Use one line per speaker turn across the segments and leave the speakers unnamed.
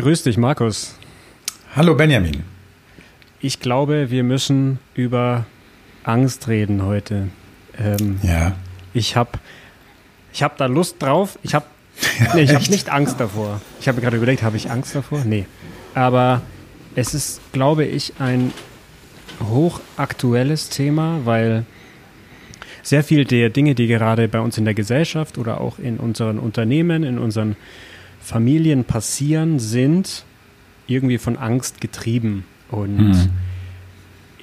Grüß dich, Markus.
Hallo, Benjamin.
Ich glaube, wir müssen über Angst reden heute.
Ähm, ja.
Ich habe ich hab da Lust drauf. Ich habe nee, ich hab nicht Angst davor. Ich habe gerade überlegt, habe ich Angst davor? Nee. Aber es ist, glaube ich, ein hochaktuelles Thema, weil sehr viel der Dinge, die gerade bei uns in der Gesellschaft oder auch in unseren Unternehmen, in unseren Familien passieren, sind irgendwie von Angst getrieben. Und mhm.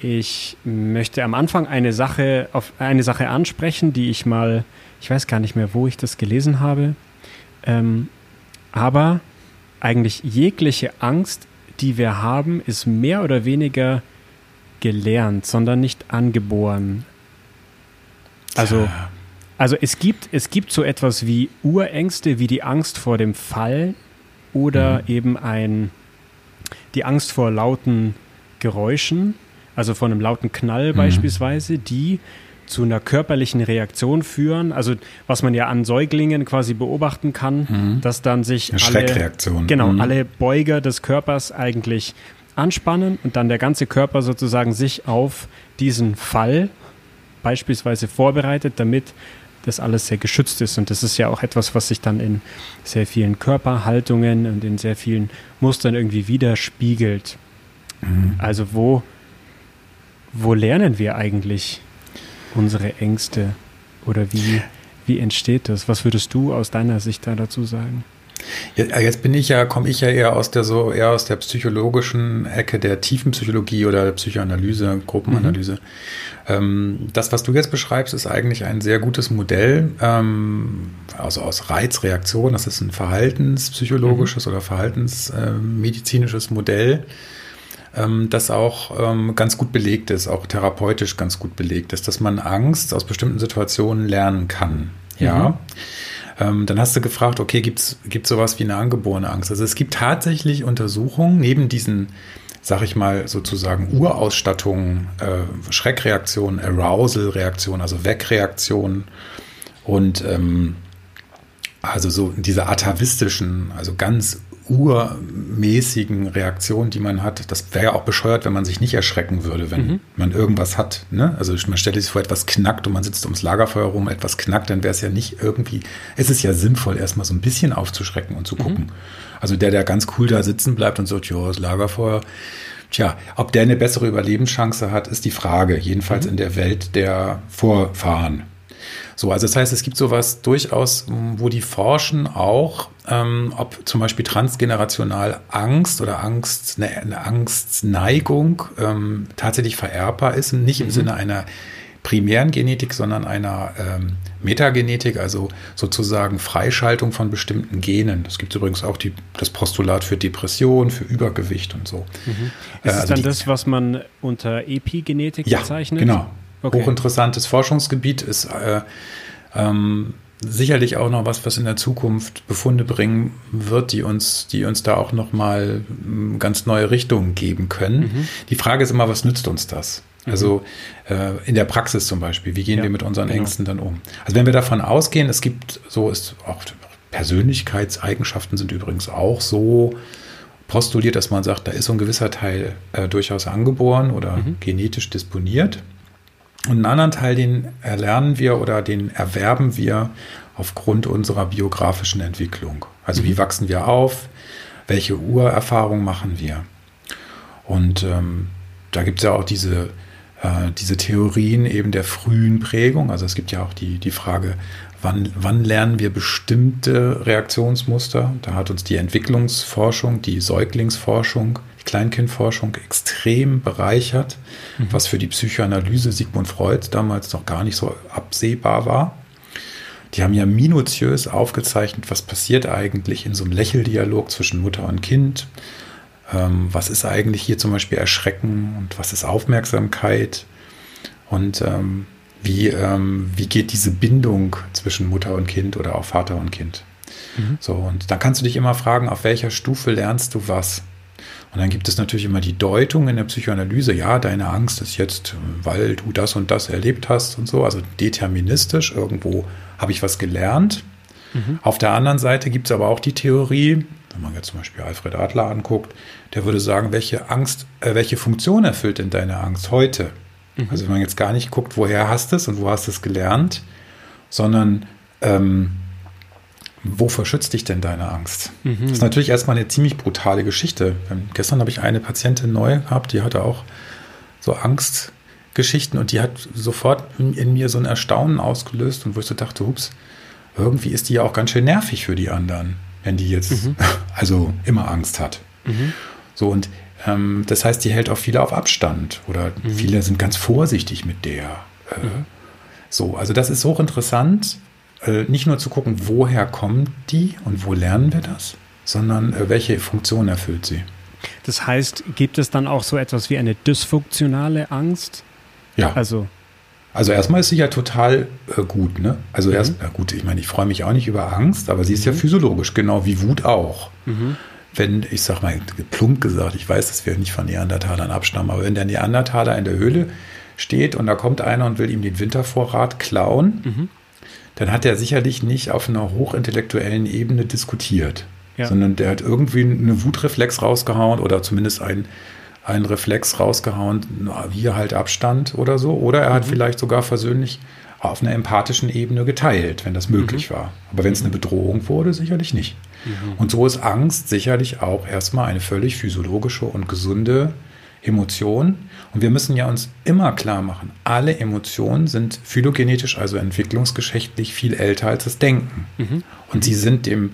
ich möchte am Anfang eine Sache, auf eine Sache ansprechen, die ich mal, ich weiß gar nicht mehr, wo ich das gelesen habe. Ähm, aber eigentlich jegliche Angst, die wir haben, ist mehr oder weniger gelernt, sondern nicht angeboren. Also, also es gibt, es gibt so etwas wie Urängste, wie die Angst vor dem Fall oder mhm. eben ein, die Angst vor lauten Geräuschen, also vor einem lauten Knall mhm. beispielsweise, die zu einer körperlichen Reaktion führen. Also was man ja an Säuglingen quasi beobachten kann, mhm. dass dann sich
Eine alle, Schreckreaktion.
Genau, mhm. alle Beuger des Körpers eigentlich anspannen und dann der ganze Körper sozusagen sich auf diesen Fall beispielsweise vorbereitet, damit das alles sehr geschützt ist. Und das ist ja auch etwas, was sich dann in sehr vielen Körperhaltungen und in sehr vielen Mustern irgendwie widerspiegelt. Mhm. Also wo, wo lernen wir eigentlich unsere Ängste? Oder wie, wie entsteht das? Was würdest du aus deiner Sicht da dazu sagen?
Ja, jetzt bin ich ja, komme ich ja eher aus der so eher aus der psychologischen Ecke der Tiefenpsychologie oder der Psychoanalyse, Gruppenanalyse. Mhm. Ähm, das, was du jetzt beschreibst, ist eigentlich ein sehr gutes Modell, ähm, also aus Reizreaktion. Das ist ein verhaltenspsychologisches mhm. oder verhaltensmedizinisches Modell, ähm, das auch ähm, ganz gut belegt ist, auch therapeutisch ganz gut belegt ist, dass man Angst aus bestimmten Situationen lernen kann. Ja. Mhm. Ähm, dann hast du gefragt, okay, gibt es sowas wie eine angeborene Angst? Also es gibt tatsächlich Untersuchungen neben diesen sag ich mal, sozusagen Urausstattung, äh, Schreckreaktion, Arousal-Reaktion, also Wegreaktion und ähm, also so diese atavistischen, also ganz urmäßigen Reaktionen, die man hat. Das wäre ja auch bescheuert, wenn man sich nicht erschrecken würde, wenn mhm. man irgendwas hat. Ne? Also man stellt sich vor, etwas knackt und man sitzt ums Lagerfeuer rum, etwas knackt, dann wäre es ja nicht irgendwie, es ist ja sinnvoll, erstmal so ein bisschen aufzuschrecken und zu mhm. gucken. Mhm. Also der, der ganz cool da sitzen bleibt und sagt, ja, das Lagerfeuer, Tja, ob der eine bessere Überlebenschance hat, ist die Frage. Jedenfalls mhm. in der Welt der Vorfahren. So, also das heißt, es gibt sowas durchaus, wo die forschen auch, ähm, ob zum Beispiel transgenerational Angst oder Angst, eine, eine Angstneigung ähm, tatsächlich vererbbar ist, nicht im mhm. Sinne einer primären Genetik, sondern einer ähm, Metagenetik, also sozusagen Freischaltung von bestimmten Genen. Das gibt übrigens auch die, das Postulat für Depression, für Übergewicht und so.
Mhm. Ist äh, also dann die, das, was man unter Epigenetik
ja,
bezeichnet?
Genau. Okay. Hochinteressantes Forschungsgebiet ist äh, ähm, sicherlich auch noch was, was in der Zukunft Befunde bringen wird, die uns, die uns da auch noch mal hm, ganz neue Richtungen geben können. Mhm. Die Frage ist immer, was nützt uns das? Mhm. Also äh, in der Praxis zum Beispiel, wie gehen ja, wir mit unseren genau. Ängsten dann um? Also wenn wir davon ausgehen, es gibt so ist auch Persönlichkeitseigenschaften sind übrigens auch so postuliert, dass man sagt, da ist so ein gewisser Teil äh, durchaus angeboren oder mhm. genetisch disponiert. Und einen anderen Teil, den erlernen wir oder den erwerben wir aufgrund unserer biografischen Entwicklung. Also mhm. wie wachsen wir auf? Welche Urerfahrung machen wir? Und ähm, da gibt es ja auch diese äh, diese Theorien eben der frühen Prägung. Also es gibt ja auch die, die Frage, wann, wann lernen wir bestimmte Reaktionsmuster? Da hat uns die Entwicklungsforschung, die Säuglingsforschung, Kleinkindforschung extrem bereichert, mhm. was für die Psychoanalyse Sigmund Freud damals noch gar nicht so absehbar war. Die haben ja minutiös aufgezeichnet, was passiert eigentlich in so einem Lächeldialog zwischen Mutter und Kind ähm, was ist eigentlich hier zum Beispiel Erschrecken und was ist Aufmerksamkeit und ähm, wie, ähm, wie geht diese Bindung zwischen Mutter und Kind oder auch Vater und Kind. Mhm. So, und dann kannst du dich immer fragen, auf welcher Stufe lernst du was? Und dann gibt es natürlich immer die Deutung in der Psychoanalyse, ja, deine Angst ist jetzt, weil du das und das erlebt hast und so, also deterministisch, irgendwo habe ich was gelernt. Mhm. Auf der anderen Seite gibt es aber auch die Theorie, wenn man jetzt zum Beispiel Alfred Adler anguckt, der würde sagen, welche Angst, äh, welche Funktion erfüllt denn deine Angst heute? Mhm. Also wenn man jetzt gar nicht guckt, woher hast du es und wo hast du es gelernt, sondern ähm, wovor schützt dich denn deine Angst? Mhm. Das ist natürlich erstmal eine ziemlich brutale Geschichte. Ähm, gestern habe ich eine Patientin neu gehabt, die hatte auch so Angstgeschichten und die hat sofort in, mir so ein Erstaunen ausgelöst und wo ich so dachte, ups, irgendwie ist die ja auch ganz schön nervig für die anderen, wenn die jetzt mhm. also immer Angst hat. Mhm. So und ähm, das heißt, die hält auch viele auf Abstand oder mhm. viele sind ganz vorsichtig mit der. Äh, mhm. so, also das ist hochinteressant, äh, nicht nur zu gucken, woher kommt die und wo lernen wir das, sondern äh, welche Funktion erfüllt sie.
Das heißt, gibt es dann auch so etwas wie eine dysfunktionale Angst?
Ja. Also also erstmal ist sie ja total äh, gut, ne? Also mhm. erst, na gut, ich meine, ich freue mich auch nicht über Angst, aber sie ist mhm. ja physiologisch, genau wie Wut auch. Mhm. Wenn, ich sag mal, plump gesagt, ich weiß, dass wir nicht von Neandertalern abstammen, aber wenn der Neandertaler in der Höhle steht und da kommt einer und will ihm den Wintervorrat klauen, mhm. Dann hat er sicherlich nicht auf einer hochintellektuellen Ebene diskutiert, ja. sondern der hat irgendwie eine Wutreflex rausgehauen oder zumindest ein einen Reflex rausgehauen, hier halt Abstand oder so. Oder er hat mhm. vielleicht sogar versöhnlich auf einer empathischen Ebene geteilt, wenn das möglich mhm. war. Aber wenn es eine Bedrohung wurde, sicherlich nicht. Mhm. Und so ist Angst sicherlich auch erstmal eine völlig physiologische und gesunde Emotion. Und wir müssen ja uns immer klar machen, alle Emotionen sind phylogenetisch, also entwicklungsgeschichtlich viel älter als das Denken. Mhm. Und sie sind dem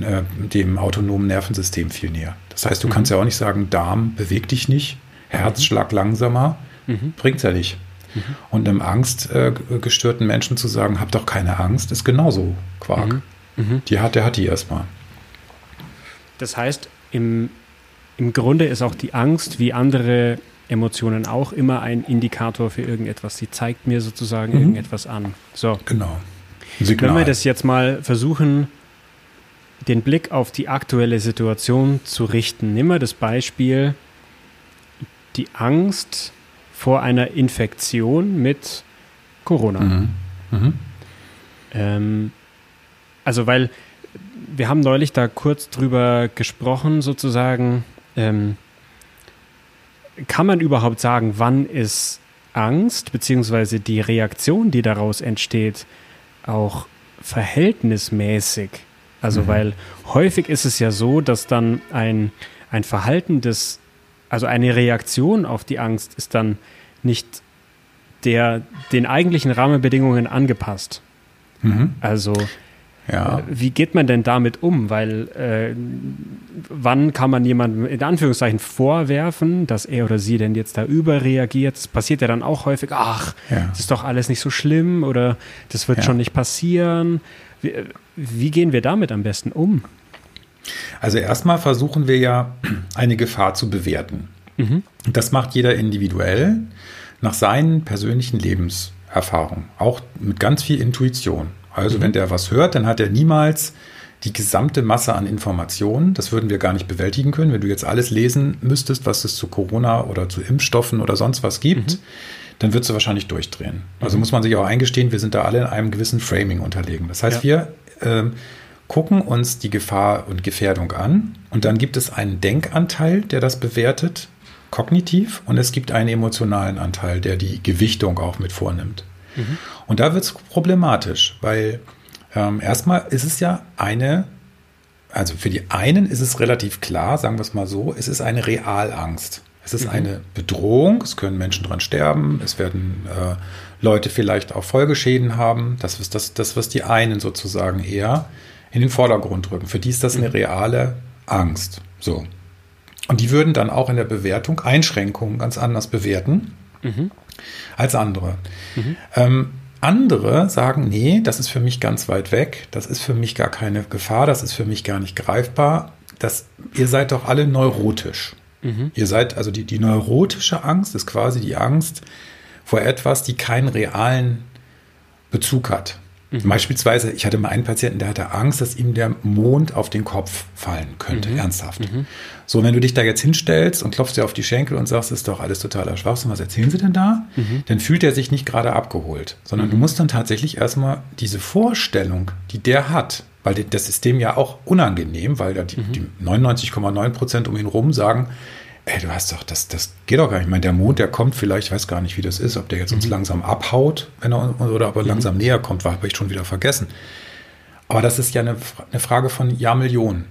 äh, dem autonomen Nervensystem viel näher. Das heißt, du mhm. kannst ja auch nicht sagen, Darm beweg dich nicht, Herzschlag langsamer, mhm. bringt ja nicht. Mhm. Und einem angstgestörten Menschen zu sagen, hab doch keine Angst, ist genauso Quark. Mhm. Mhm. Die hat, der hat die erstmal.
Das heißt, im, im Grunde ist auch die Angst, wie andere Emotionen auch, immer ein Indikator für irgendetwas. Sie zeigt mir sozusagen mhm. irgendetwas an. So.
Genau.
Wenn wir das jetzt mal versuchen, den Blick auf die aktuelle Situation zu richten. Nimm mal das Beispiel, die Angst vor einer Infektion mit Corona. Mhm. Mhm. Ähm, also, weil wir haben neulich da kurz drüber gesprochen, sozusagen, ähm, kann man überhaupt sagen, wann ist Angst beziehungsweise die Reaktion, die daraus entsteht, auch verhältnismäßig? Also, mhm. weil häufig ist es ja so, dass dann ein, ein Verhalten des, also eine Reaktion auf die Angst ist dann nicht der, den eigentlichen Rahmenbedingungen angepasst. Mhm. Also, ja. Äh, wie geht man denn damit um? Weil äh, wann kann man jemandem in Anführungszeichen vorwerfen, dass er oder sie denn jetzt da überreagiert? Das passiert ja dann auch häufig, ach, ja. das ist doch alles nicht so schlimm oder das wird ja. schon nicht passieren. Wie, wie gehen wir damit am besten um?
Also erstmal versuchen wir ja, eine Gefahr zu bewerten. Mhm. Das macht jeder individuell nach seinen persönlichen Lebenserfahrungen, auch mit ganz viel Intuition. Also mhm. wenn der was hört, dann hat er niemals die gesamte Masse an Informationen. Das würden wir gar nicht bewältigen können, wenn du jetzt alles lesen müsstest, was es zu Corona oder zu Impfstoffen oder sonst was gibt. Mhm dann wird sie wahrscheinlich durchdrehen. Also mhm. muss man sich auch eingestehen, wir sind da alle in einem gewissen Framing unterlegen. Das heißt, ja. wir ähm, gucken uns die Gefahr und Gefährdung an und dann gibt es einen Denkanteil, der das bewertet, kognitiv, und es gibt einen emotionalen Anteil, der die Gewichtung auch mit vornimmt. Mhm. Und da wird es problematisch, weil ähm, erstmal ist es ja eine, also für die einen ist es relativ klar, sagen wir es mal so, es ist eine Realangst. Es ist mhm. eine Bedrohung, es können Menschen dran sterben, es werden äh, Leute vielleicht auch Folgeschäden haben. Das ist das, das, was die einen sozusagen eher in den Vordergrund rücken. Für die ist das eine mhm. reale Angst. So. Und die würden dann auch in der Bewertung Einschränkungen ganz anders bewerten mhm. Als andere. Mhm. Ähm, andere sagen, nee, das ist für mich ganz weit weg, das ist für mich gar keine Gefahr, das ist für mich gar nicht greifbar. Das, ihr seid doch alle neurotisch. Mhm. Ihr seid, also die, die neurotische Angst ist quasi die Angst vor etwas, die keinen realen Bezug hat. Mhm. Beispielsweise, ich hatte mal einen Patienten, der hatte Angst, dass ihm der Mond auf den Kopf fallen könnte, mhm. ernsthaft. Mhm. So, wenn du dich da jetzt hinstellst und klopfst dir auf die Schenkel und sagst, ist doch alles totaler Schwachsinn, was erzählen sie denn da? Mhm. Dann fühlt er sich nicht gerade abgeholt, sondern du mhm. musst dann tatsächlich erstmal diese Vorstellung, die der hat, weil das System ja auch unangenehm, weil da die, mhm. die 99,9 Prozent um ihn rum sagen, ey, du hast doch, das, das geht doch gar nicht. Ich meine, der Mond, der kommt vielleicht, ich weiß gar nicht, wie das ist, ob der jetzt uns mhm. langsam abhaut wenn er, oder ob er mhm. langsam näher kommt, habe ich schon wieder vergessen. Aber das ist ja eine, eine Frage von Jahrmillionen.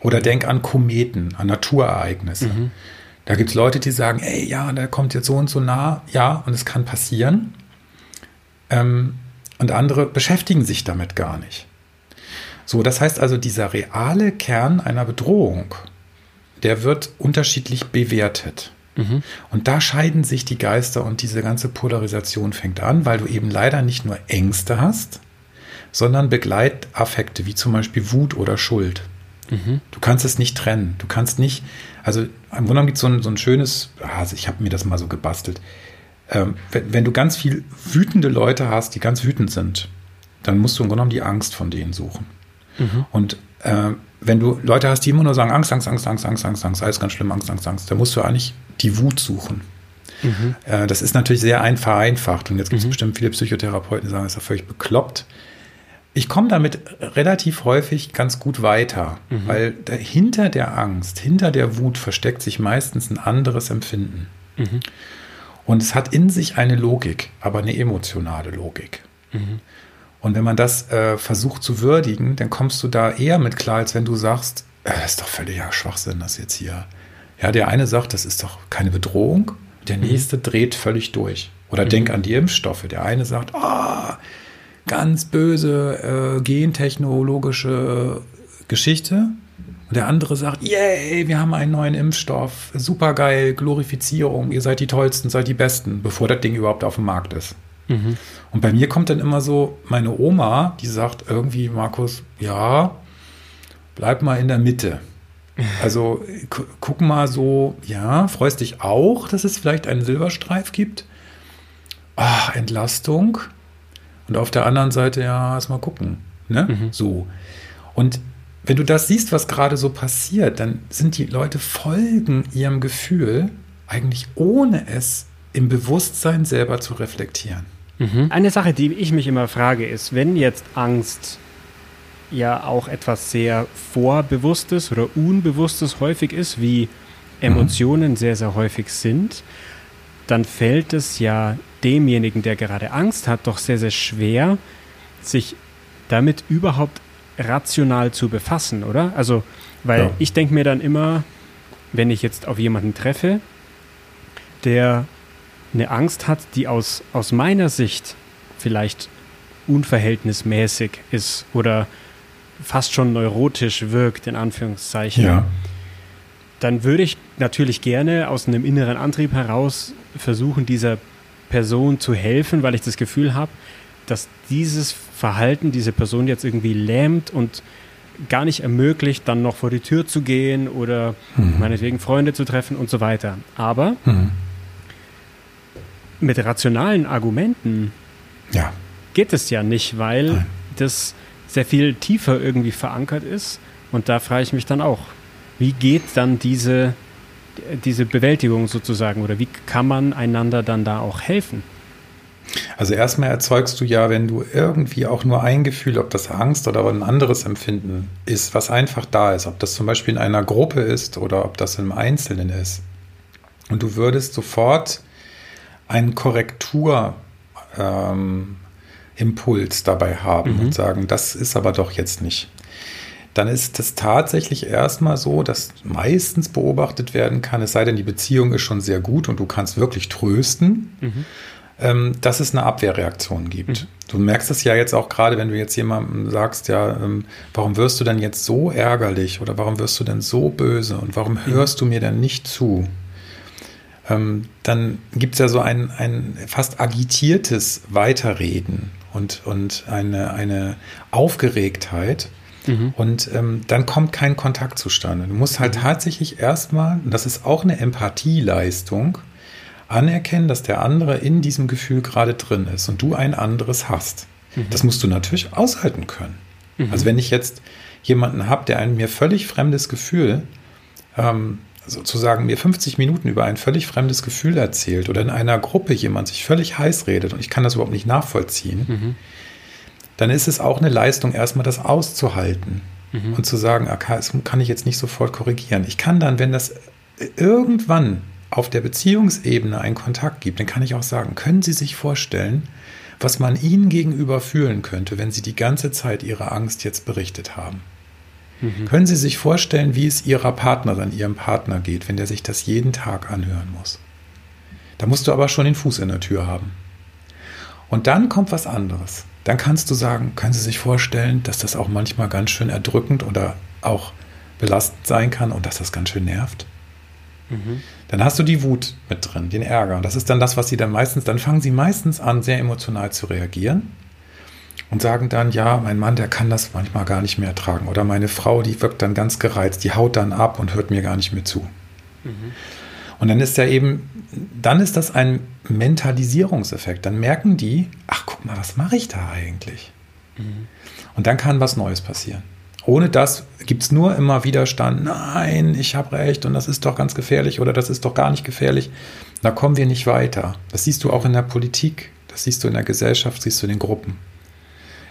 Oder denk an Kometen, an Naturereignisse. Mhm. Da gibt es Leute, die sagen, ey, ja, der kommt jetzt so und so nah, ja, und es kann passieren. Ähm, und andere beschäftigen sich damit gar nicht. So, das heißt also, dieser reale Kern einer Bedrohung, der wird unterschiedlich bewertet. Mhm. Und da scheiden sich die Geister und diese ganze Polarisation fängt an, weil du eben leider nicht nur Ängste hast, sondern Begleitaffekte, wie zum Beispiel Wut oder Schuld. Mhm. Du kannst es nicht trennen. Du kannst nicht, also im Grunde genommen gibt es so ein, so ein schönes, also ich habe mir das mal so gebastelt. Ähm, wenn, wenn, du ganz viel wütende Leute hast, die ganz wütend sind, dann musst du im Grunde genommen die Angst von denen suchen. Mhm. Und äh, wenn du Leute hast, die immer nur sagen, Angst, Angst, Angst, Angst, Angst, Angst, Angst, alles ganz schlimm, Angst, Angst, Angst, dann musst du eigentlich die Wut suchen. Mhm. Äh, das ist natürlich sehr ein vereinfacht und jetzt gibt es mhm. bestimmt viele Psychotherapeuten, die sagen, das ist ja völlig bekloppt. Ich komme damit relativ häufig ganz gut weiter, mhm. weil hinter der Angst, hinter der Wut versteckt sich meistens ein anderes Empfinden. Mhm. Und es hat in sich eine Logik, aber eine emotionale Logik. Mhm. Und wenn man das äh, versucht zu würdigen, dann kommst du da eher mit klar, als wenn du sagst, äh, das ist doch völliger Schwachsinn, das jetzt hier. Ja, der eine sagt, das ist doch keine Bedrohung, der mhm. nächste dreht völlig durch. Oder mhm. denk an die Impfstoffe. Der eine sagt, ah, oh, ganz böse äh, gentechnologische Geschichte. Und der andere sagt, yay, wir haben einen neuen Impfstoff, supergeil, Glorifizierung, ihr seid die Tollsten, seid die Besten, bevor das Ding überhaupt auf dem Markt ist. Mhm. Und bei mir kommt dann immer so meine Oma, die sagt irgendwie, Markus, ja, bleib mal in der Mitte. Also guck mal so, ja, freust dich auch, dass es vielleicht einen Silberstreif gibt? Ach, Entlastung. Und auf der anderen Seite, ja, erstmal gucken. Ne? Mhm. So. Und wenn du das siehst, was gerade so passiert, dann sind die Leute folgen ihrem Gefühl eigentlich ohne es im Bewusstsein selber zu reflektieren.
Mhm. Eine Sache, die ich mich immer frage, ist, wenn jetzt Angst ja auch etwas sehr Vorbewusstes oder Unbewusstes häufig ist, wie Emotionen mhm. sehr, sehr häufig sind, dann fällt es ja demjenigen, der gerade Angst hat, doch sehr, sehr schwer, sich damit überhaupt rational zu befassen, oder? Also, weil ja. ich denke mir dann immer, wenn ich jetzt auf jemanden treffe, der eine Angst hat, die aus, aus meiner Sicht vielleicht unverhältnismäßig ist oder fast schon neurotisch wirkt, in Anführungszeichen, ja. dann würde ich natürlich gerne aus einem inneren Antrieb heraus versuchen, dieser Person zu helfen, weil ich das Gefühl habe, dass dieses Verhalten diese Person jetzt irgendwie lähmt und gar nicht ermöglicht, dann noch vor die Tür zu gehen oder mhm. meinetwegen Freunde zu treffen und so weiter. Aber mhm mit rationalen Argumenten ja. geht es ja nicht, weil Nein. das sehr viel tiefer irgendwie verankert ist. Und da frage ich mich dann auch, wie geht dann diese, diese Bewältigung sozusagen oder wie kann man einander dann da auch helfen?
Also erstmal erzeugst du ja, wenn du irgendwie auch nur ein Gefühl, ob das Angst oder ein anderes Empfinden ist, was einfach da ist, ob das zum Beispiel in einer Gruppe ist oder ob das im Einzelnen ist. Und du würdest sofort einen Korrekturimpuls ähm, dabei haben mhm. und sagen, das ist aber doch jetzt nicht. Dann ist es tatsächlich erstmal so, dass meistens beobachtet werden kann, es sei denn, die Beziehung ist schon sehr gut und du kannst wirklich trösten. Mhm ähm, dass es eine Abwehrreaktion gibt. Mhm. Du merkst es ja jetzt auch gerade, wenn du jetzt jemandem sagst, ja, ähm, warum wirst du denn jetzt so ärgerlich oder warum wirst du denn so böse und warum mhm. hörst du mir denn nicht zu? Ähm, dann gibt es ja so ein, ein fast agitiertes Weiterreden und, und eine, eine Aufgeregtheit. Mhm. Und ähm, dann kommt kein Kontakt zustande. Du musst halt mhm. tatsächlich erstmal, und das ist auch eine Empathieleistung, anerkennen, dass der andere in diesem Gefühl gerade drin ist und du ein anderes hast. Mhm. Das musst du natürlich aushalten können. Mhm. Also wenn ich jetzt jemanden habe, der ein mir völlig fremdes Gefühl, ähm, sozusagen mir 50 Minuten über ein völlig fremdes Gefühl erzählt oder in einer Gruppe jemand sich völlig heiß redet und ich kann das überhaupt nicht nachvollziehen, mhm. dann ist es auch eine Leistung, erstmal das auszuhalten mhm. und zu sagen, okay, das kann ich jetzt nicht sofort korrigieren. Ich kann dann, wenn das irgendwann auf der Beziehungsebene einen Kontakt gibt, dann kann ich auch sagen, können Sie sich vorstellen, was man Ihnen gegenüber fühlen könnte, wenn Sie die ganze Zeit Ihre Angst jetzt berichtet haben? Mhm. Können Sie sich vorstellen, wie es Ihrer Partnerin, Ihrem Partner geht, wenn der sich das jeden Tag anhören muss? Da musst du aber schon den Fuß in der Tür haben. Und dann kommt was anderes. Dann kannst du sagen, können Sie sich vorstellen, dass das auch manchmal ganz schön erdrückend oder auch belastend sein kann und dass das ganz schön nervt? Mhm. Dann hast du die Wut mit drin, den Ärger. Und das ist dann das, was sie dann meistens, dann fangen sie meistens an, sehr emotional zu reagieren und sagen dann, ja, mein Mann, der kann das manchmal gar nicht mehr ertragen. Oder meine Frau, die wirkt dann ganz gereizt, die haut dann ab und hört mir gar nicht mehr zu. Mhm. Und dann ist ja eben, dann ist das ein Mentalisierungseffekt. Dann merken die, ach guck mal, was mache ich da eigentlich? Mhm. Und dann kann was Neues passieren. Ohne das gibt es nur immer Widerstand. Nein, ich habe recht und das ist doch ganz gefährlich oder das ist doch gar nicht gefährlich. Da kommen wir nicht weiter. Das siehst du auch in der Politik, das siehst du in der Gesellschaft, siehst du in den Gruppen.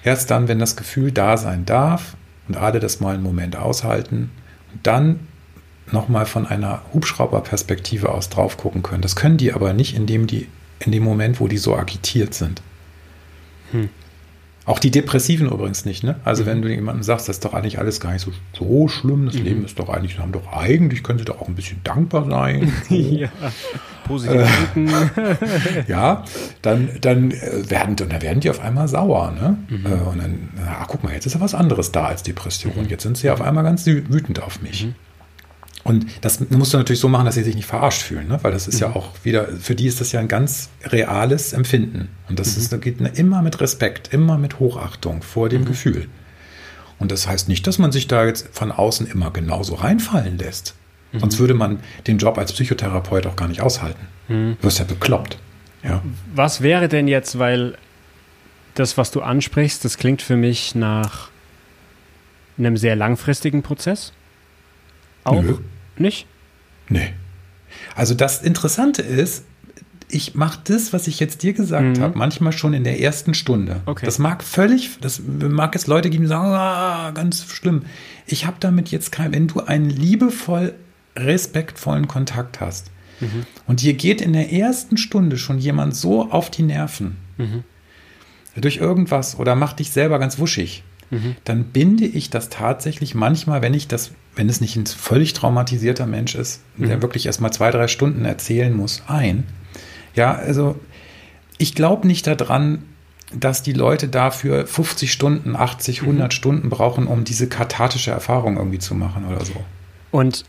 Erst dann, wenn das Gefühl da sein darf und alle das mal einen Moment aushalten und dann nochmal von einer Hubschrauberperspektive aus drauf gucken können. Das können die aber nicht, indem die in dem Moment, wo die so agitiert sind. Hm. Auch die Depressiven übrigens nicht, ne? Also mhm. wenn du jemandem sagst, das ist doch eigentlich alles gar nicht so, so schlimm, das mhm. Leben ist doch eigentlich, haben doch eigentlich, können sie doch auch ein bisschen dankbar sein. So. ja, positiv äh, Ja, dann, dann äh, werden, dann werden die auf einmal sauer, ne? Mhm. Äh, und dann, ach guck mal, jetzt ist ja was anderes da als Depression. Mhm. Jetzt sind sie auf einmal ganz wütend auf mich. Mhm. Und das musst du natürlich so machen, dass sie sich nicht verarscht fühlen, ne? weil das ist mhm. ja auch wieder, für die ist das ja ein ganz reales Empfinden. Und das mhm. ist, geht immer mit Respekt, immer mit Hochachtung vor dem mhm. Gefühl. Und das heißt nicht, dass man sich da jetzt von außen immer genauso reinfallen lässt. Mhm. Sonst würde man den Job als Psychotherapeut auch gar nicht aushalten. Mhm. Du wirst ja bekloppt. Ja.
Was wäre denn jetzt, weil das, was du ansprichst, das klingt für mich nach einem sehr langfristigen Prozess? Auch Nö. Nicht?
Nee. Also das Interessante ist, ich mache das, was ich jetzt dir gesagt mhm. habe, manchmal schon in der ersten Stunde. Okay. Das mag völlig, das mag es Leute geben, die sagen, ah, ganz schlimm. Ich habe damit jetzt kein, wenn du einen liebevoll, respektvollen Kontakt hast mhm. und dir geht in der ersten Stunde schon jemand so auf die Nerven mhm. durch irgendwas oder macht dich selber ganz wuschig, mhm. dann binde ich das tatsächlich manchmal, wenn ich das, wenn es nicht ein völlig traumatisierter Mensch ist, mhm. der wirklich erst mal zwei, drei Stunden erzählen muss, ein. Ja, also ich glaube nicht daran, dass die Leute dafür 50 Stunden, 80, 100 mhm. Stunden brauchen, um diese kathartische Erfahrung irgendwie zu machen oder so.
Und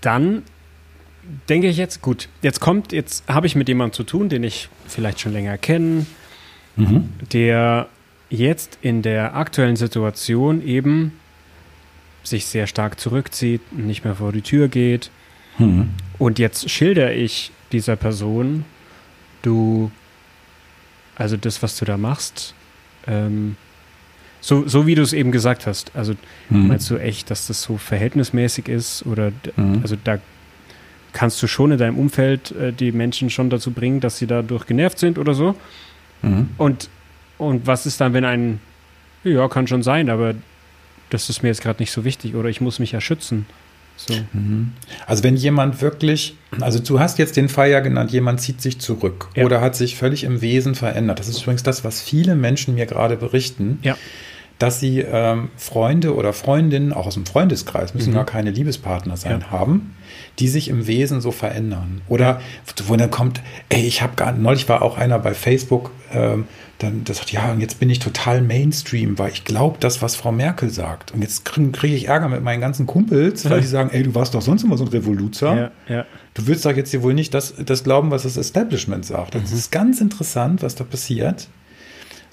dann denke ich jetzt, gut, jetzt kommt, jetzt habe ich mit jemandem zu tun, den ich vielleicht schon länger kenne, mhm. der jetzt in der aktuellen Situation eben sich sehr stark zurückzieht, nicht mehr vor die Tür geht. Mhm. Und jetzt schilder ich dieser Person, du, also das, was du da machst, ähm, so, so wie du es eben gesagt hast. Also mhm. meinst du echt, dass das so verhältnismäßig ist? Oder mhm. also da kannst du schon in deinem Umfeld äh, die Menschen schon dazu bringen, dass sie dadurch genervt sind oder so. Mhm. Und und was ist dann, wenn ein, ja, kann schon sein, aber das ist mir jetzt gerade nicht so wichtig oder ich muss mich ja schützen. So.
Mhm. Also wenn jemand wirklich, also du hast jetzt den Fall ja genannt, jemand zieht sich zurück ja. oder hat sich völlig im Wesen verändert. Das ist übrigens das, was viele Menschen mir gerade berichten. Ja dass sie ähm, Freunde oder Freundinnen, auch aus dem Freundeskreis, müssen mhm. gar keine Liebespartner sein, ja. haben, die sich im Wesen so verändern. Oder wo dann kommt, ey, ich habe gar, neulich war auch einer bei Facebook, ähm, dann das sagt, ja, und jetzt bin ich total Mainstream, weil ich glaube das, was Frau Merkel sagt. Und jetzt kriege krieg ich Ärger mit meinen ganzen Kumpels, weil die sagen, ey, du warst doch sonst immer so ein Revoluzer. Ja, ja. Du willst doch jetzt hier wohl nicht das, das glauben, was das Establishment sagt. Das mhm. ist ganz interessant, was da passiert.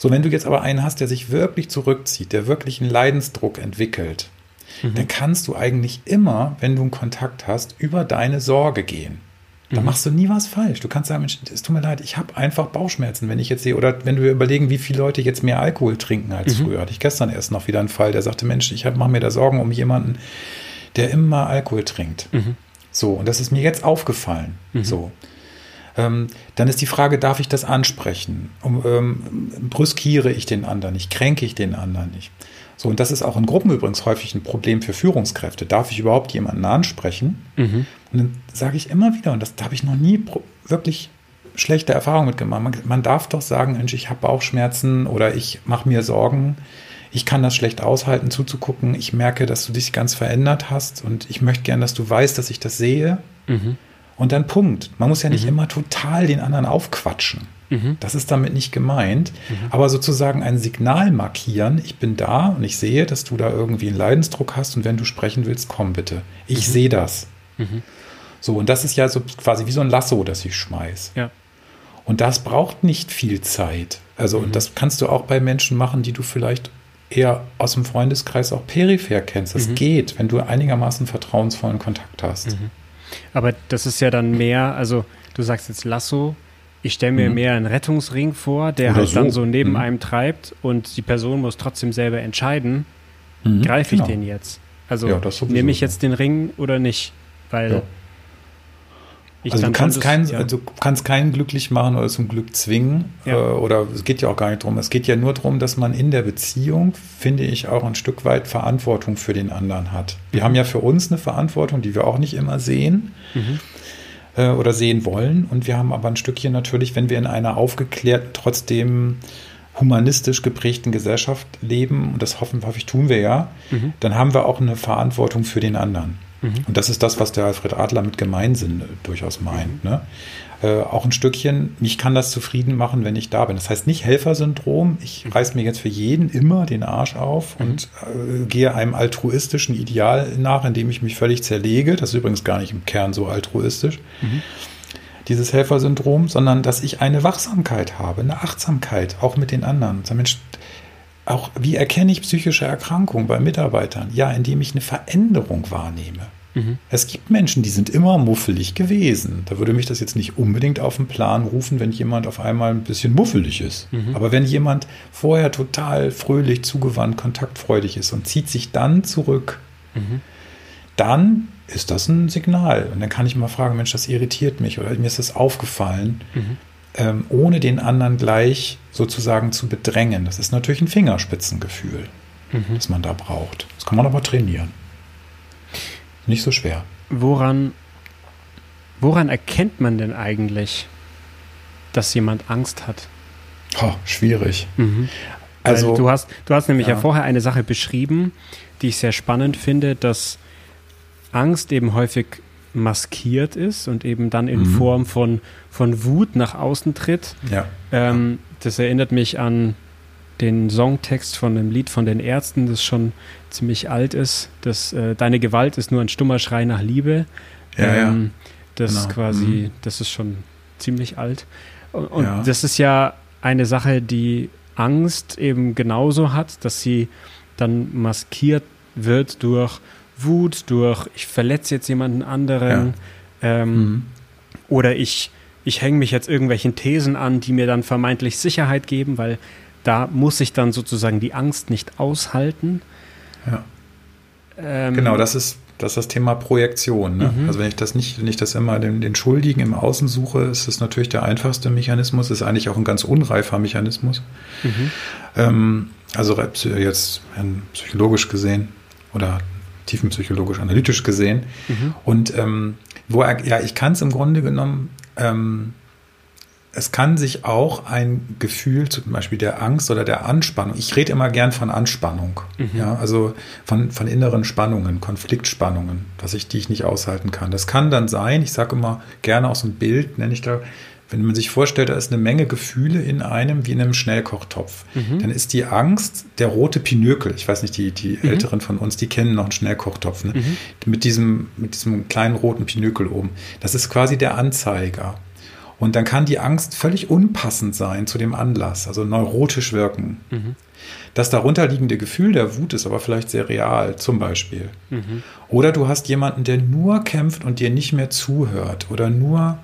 So, wenn du jetzt aber einen hast, der sich wirklich zurückzieht, der wirklich einen Leidensdruck entwickelt, mhm. dann kannst du eigentlich immer, wenn du einen Kontakt hast, über deine Sorge gehen. Da mhm. machst du nie was falsch. Du kannst sagen, Mensch, es tut mir leid, ich habe einfach Bauchschmerzen, wenn ich jetzt sehe, oder wenn wir überlegen, wie viele Leute jetzt mehr Alkohol trinken als mhm. früher. Hatte ich gestern erst noch wieder einen Fall, der sagte, Mensch, ich mache mir da Sorgen um jemanden, der immer Alkohol trinkt. Mhm. So, und das ist mir jetzt aufgefallen. Mhm. So. Ähm, dann ist die Frage, darf ich das ansprechen? Um, ähm, brüskiere ich den anderen nicht? Kränke ich den anderen nicht? So, und das ist auch in Gruppen übrigens häufig ein Problem für Führungskräfte. Darf ich überhaupt jemanden ansprechen? Mhm. Und dann sage ich immer wieder, und das da habe ich noch nie wirklich schlechte Erfahrungen mitgemacht. Man, man darf doch sagen, Mensch, ich habe Bauchschmerzen oder ich mache mir Sorgen. Ich kann das schlecht aushalten, zuzugucken. Ich merke, dass du dich ganz verändert hast und ich möchte gern, dass du weißt, dass ich das sehe. Mhm. Und dann Punkt. Man muss ja nicht mhm. immer total den anderen aufquatschen. Mhm. Das ist damit nicht gemeint. Mhm. Aber sozusagen ein Signal markieren, ich bin da und ich sehe, dass du da irgendwie einen Leidensdruck hast und wenn du sprechen willst, komm bitte. Ich mhm. sehe das. Mhm. So, und das ist ja so quasi wie so ein Lasso, das ich schmeiß. Ja. Und das braucht nicht viel Zeit. Also, und mhm. das kannst du auch bei Menschen machen, die du vielleicht eher aus dem Freundeskreis auch peripher kennst. Das geht, wenn du einigermaßen vertrauensvollen Kontakt hast.
Aber das ist ja dann mehr, also du sagst jetzt Lasso, ich stelle mir mhm. mehr einen Rettungsring vor, der Oder halt so. dann so neben mhm. einem treibt und die Person muss trotzdem selber entscheiden, mhm. greife ich genau. den jetzt? Also ja, nehme ich jetzt den Ring oder nicht? Weil ja.
Ich also du kannst, das, keinen, ja. also kannst keinen glücklich machen oder zum Glück zwingen. Ja. Äh, oder es geht ja auch gar nicht darum. Es geht ja nur darum, dass man in der Beziehung, finde ich, auch ein Stück weit Verantwortung für den anderen hat. Wir mhm. haben ja für uns eine Verantwortung, die wir auch nicht immer sehen. Mhm. Äh, oder sehen wollen. Und wir haben aber ein Stückchen natürlich, wenn wir in einer aufgeklärten, trotzdem humanistisch geprägten Gesellschaft leben, und das hoffen, hoffentlich tun wir ja, mhm. dann haben wir auch eine Verantwortung für den anderen. Mhm. Und das ist das, was der Alfred Adler mit Gemeinsinn äh, durchaus meint. Ne? Äh, auch ein Stückchen, mich kann das zufrieden machen, wenn ich da bin. Das heißt nicht Helfersyndrom, ich mhm. reiß mir jetzt für jeden immer den Arsch auf mhm. und äh, gehe einem altruistischen Ideal nach, indem ich mich völlig zerlege. Das ist übrigens gar nicht im Kern so altruistisch. Mhm. Dieses Helfersyndrom, sondern dass ich eine Wachsamkeit habe, eine Achtsamkeit, auch mit den anderen. Mensch, auch wie erkenne ich psychische Erkrankungen bei Mitarbeitern? Ja, indem ich eine Veränderung wahrnehme. Mhm. Es gibt Menschen, die sind immer muffelig gewesen. Da würde mich das jetzt nicht unbedingt auf den Plan rufen, wenn jemand auf einmal ein bisschen muffelig ist. Mhm. Aber wenn jemand vorher total fröhlich, zugewandt, kontaktfreudig ist und zieht sich dann zurück, mhm. dann ist das ein Signal. Und dann kann ich mal fragen, Mensch, das irritiert mich oder mir ist das aufgefallen. Ähm, ohne den anderen gleich sozusagen zu bedrängen. Das ist natürlich ein Fingerspitzengefühl, mhm. das man da braucht. Das kann man aber trainieren. Nicht so schwer.
Woran, woran erkennt man denn eigentlich, dass jemand Angst hat?
Oh, schwierig.
Mhm. Also, du hast, du hast nämlich ja. ja vorher eine Sache beschrieben, die ich sehr spannend finde, dass Angst eben häufig maskiert ist und eben dann in mhm. Form von, von Wut nach außen tritt. Ja. Ähm, das erinnert mich an den Songtext von einem Lied von den Ärzten, das schon ziemlich alt ist. Das, äh, Deine Gewalt ist nur ein stummer Schrei nach Liebe. Ja, ähm, ja. Das genau. quasi, mhm. das ist schon ziemlich alt. Und, und ja. das ist ja eine Sache, die Angst eben genauso hat, dass sie dann maskiert wird durch Wut, durch ich verletze jetzt jemanden anderen ja. ähm, mhm. oder ich, ich hänge mich jetzt irgendwelchen Thesen an, die mir dann vermeintlich Sicherheit geben, weil da muss ich dann sozusagen die Angst nicht aushalten.
Ja. Ähm, genau, das ist, das ist das Thema Projektion. Ne? Mhm. Also wenn ich das nicht, wenn ich das immer den, den Schuldigen im Außen suche, ist das natürlich der einfachste Mechanismus, ist eigentlich auch ein ganz unreifer Mechanismus. Mhm. Ähm, also jetzt psychologisch gesehen oder tiefenpsychologisch analytisch gesehen. Mhm. Und ähm, wo er, ja, ich kann es im Grunde genommen, ähm, es kann sich auch ein Gefühl, zum Beispiel der Angst oder der Anspannung, ich rede immer gern von Anspannung, mhm. ja, also von, von inneren Spannungen, Konfliktspannungen, dass ich die ich nicht aushalten kann. Das kann dann sein, ich sage immer gerne aus dem Bild, nenne ich da, wenn man sich vorstellt, da ist eine Menge Gefühle in einem wie in einem Schnellkochtopf, mhm. dann ist die Angst der rote Pinökel. Ich weiß nicht, die, die mhm. Älteren von uns, die kennen noch einen Schnellkochtopf, ne? mhm. mit, diesem, mit diesem kleinen roten Pinökel oben. Das ist quasi der Anzeiger. Und dann kann die Angst völlig unpassend sein zu dem Anlass, also neurotisch wirken. Mhm. Das darunterliegende Gefühl der Wut ist aber vielleicht sehr real, zum Beispiel. Mhm. Oder du hast jemanden, der nur kämpft und dir nicht mehr zuhört oder nur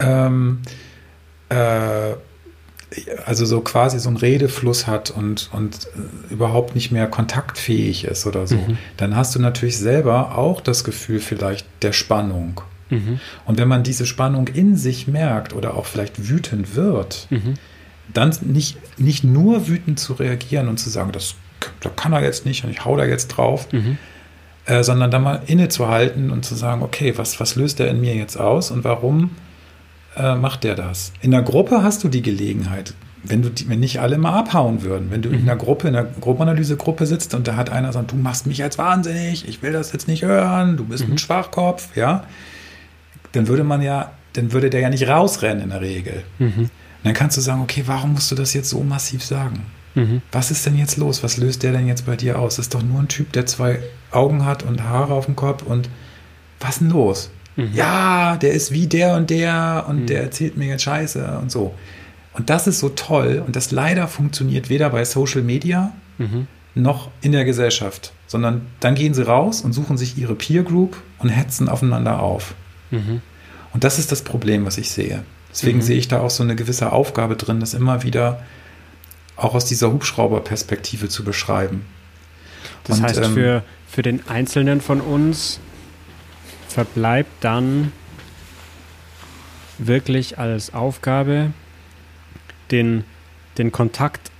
ähm, äh, also so quasi so einen Redefluss hat und, und äh, überhaupt nicht mehr kontaktfähig ist oder so, mhm. dann hast du natürlich selber auch das Gefühl vielleicht der Spannung. Mhm. Und wenn man diese Spannung in sich merkt oder auch vielleicht wütend wird, mhm. dann nicht, nicht nur wütend zu reagieren und zu sagen, das, das kann er jetzt nicht und ich hau da jetzt drauf, mhm. äh, sondern dann mal innezuhalten und zu sagen, okay, was, was löst er in mir jetzt aus und warum äh, macht der das. In der Gruppe hast du die Gelegenheit, wenn du die, wenn nicht alle mal abhauen würden, wenn du mhm. in der Gruppe, in der Gruppenanalyse-Gruppe sitzt und da hat einer sagt, du machst mich jetzt wahnsinnig, ich will das jetzt nicht hören, du bist mhm. ein Schwachkopf, ja, dann würde man ja, dann würde der ja nicht rausrennen in der Regel. Mhm. dann kannst du sagen, okay, warum musst du das jetzt so massiv sagen? Mhm. Was ist denn jetzt los? Was löst der denn jetzt bei dir aus? Das ist doch nur ein Typ, der zwei Augen hat und Haare auf dem Kopf und was ist denn los? Mhm. Ja, der ist wie der und der und mhm. der erzählt mir jetzt Scheiße und so. Und das ist so toll und das leider funktioniert weder bei Social Media mhm. noch in der Gesellschaft, sondern dann gehen sie raus und suchen sich ihre Peer Group und hetzen aufeinander auf. Mhm. Und das ist das Problem, was ich sehe. Deswegen mhm. sehe ich da auch so eine gewisse Aufgabe drin, das immer wieder auch aus dieser Hubschrauberperspektive zu beschreiben.
Das und, heißt, ähm, für, für den Einzelnen von uns verbleibt dann wirklich als Aufgabe, den, den Kontakt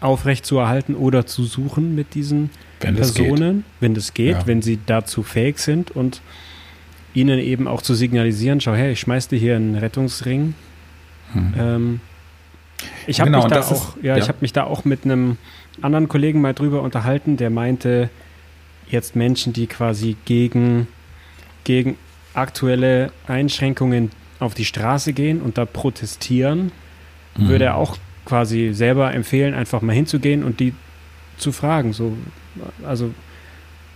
aufrechtzuerhalten oder zu suchen mit diesen wenn Personen, das wenn das geht, ja. wenn sie dazu fähig sind und ihnen eben auch zu signalisieren, schau her, ich schmeiß dir hier einen Rettungsring. Hm. Ähm, ich habe genau, mich, da auch, ist, ja, ja. Ich hab mich da auch mit einem anderen Kollegen mal drüber unterhalten, der meinte, jetzt Menschen, die quasi gegen gegen aktuelle Einschränkungen auf die Straße gehen und da protestieren, mhm. würde er auch quasi selber empfehlen, einfach mal hinzugehen und die zu fragen. So, also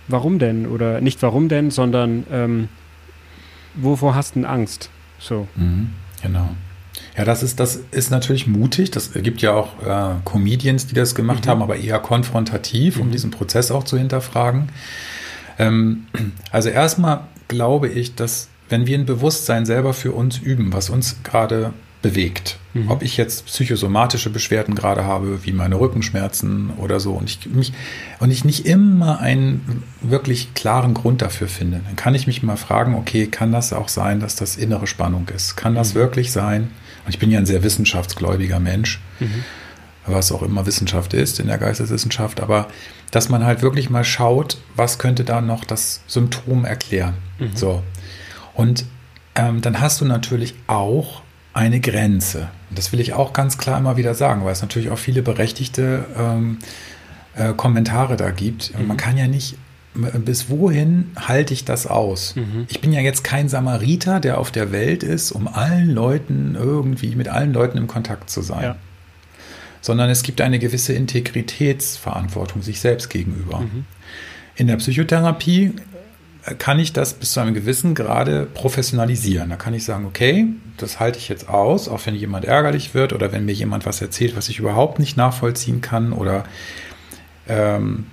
warum denn? Oder nicht warum denn, sondern ähm, wovor hast du Angst? So.
Mhm, genau. Ja, das ist, das ist natürlich mutig. Das gibt ja auch äh, Comedians, die das gemacht mhm. haben, aber eher konfrontativ, um mhm. diesen Prozess auch zu hinterfragen. Ähm, also erstmal glaube ich, dass wenn wir ein Bewusstsein selber für uns üben, was uns gerade bewegt, mhm. ob ich jetzt psychosomatische Beschwerden gerade habe, wie meine Rückenschmerzen oder so, und ich, mich, und ich nicht immer einen wirklich klaren Grund dafür finde, dann kann ich mich mal fragen, okay, kann das auch sein, dass das innere Spannung ist? Kann das mhm. wirklich sein? Und ich bin ja ein sehr wissenschaftsgläubiger Mensch, mhm. Was auch immer Wissenschaft ist in der Geisteswissenschaft, aber dass man halt wirklich mal schaut, was könnte da noch das Symptom erklären. Mhm. So. Und ähm, dann hast du natürlich auch eine Grenze. Und das will ich auch ganz klar immer wieder sagen, weil es natürlich auch viele berechtigte ähm, äh, Kommentare da gibt. Mhm. Man kann ja nicht, bis wohin halte ich das aus? Mhm. Ich bin ja jetzt kein Samariter, der auf der Welt ist, um allen Leuten irgendwie, mit allen Leuten im Kontakt zu sein. Ja sondern es gibt eine gewisse Integritätsverantwortung sich selbst gegenüber. Mhm. In der Psychotherapie kann ich das bis zu einem gewissen Grade professionalisieren. Da kann ich sagen, okay, das halte ich jetzt aus, auch wenn jemand ärgerlich wird oder wenn mir jemand was erzählt, was ich überhaupt nicht nachvollziehen kann oder ähm,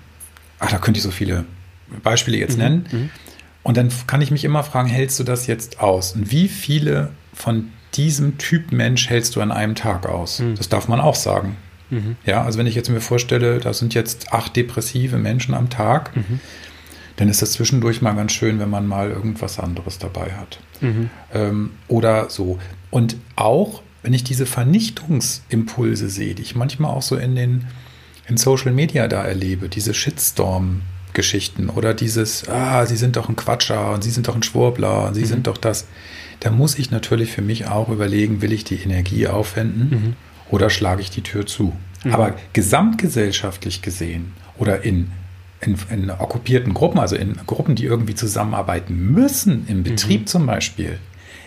ach, da könnte ich so viele Beispiele jetzt mhm. nennen. Mhm. Und dann kann ich mich immer fragen, hältst du das jetzt aus? Und wie viele von diesem Typ Mensch hältst du an einem Tag aus. Mhm. Das darf man auch sagen. Mhm. Ja, also wenn ich jetzt mir vorstelle, da sind jetzt acht depressive Menschen am Tag, mhm. dann ist das zwischendurch mal ganz schön, wenn man mal irgendwas anderes dabei hat. Mhm. Ähm, oder so. Und auch, wenn ich diese Vernichtungsimpulse sehe, die ich manchmal auch so in den in Social Media da erlebe, diese Shitstorm-Geschichten oder dieses, ah, sie sind doch ein Quatscher und sie sind doch ein Schwurbler und sie mhm. sind doch das da muss ich natürlich für mich auch überlegen, will ich die Energie aufwenden mhm. oder schlage ich die Tür zu. Mhm. Aber gesamtgesellschaftlich gesehen oder in, in, in, okkupierten Gruppen, also in Gruppen, die irgendwie zusammenarbeiten müssen, im Betrieb mhm. zum Beispiel,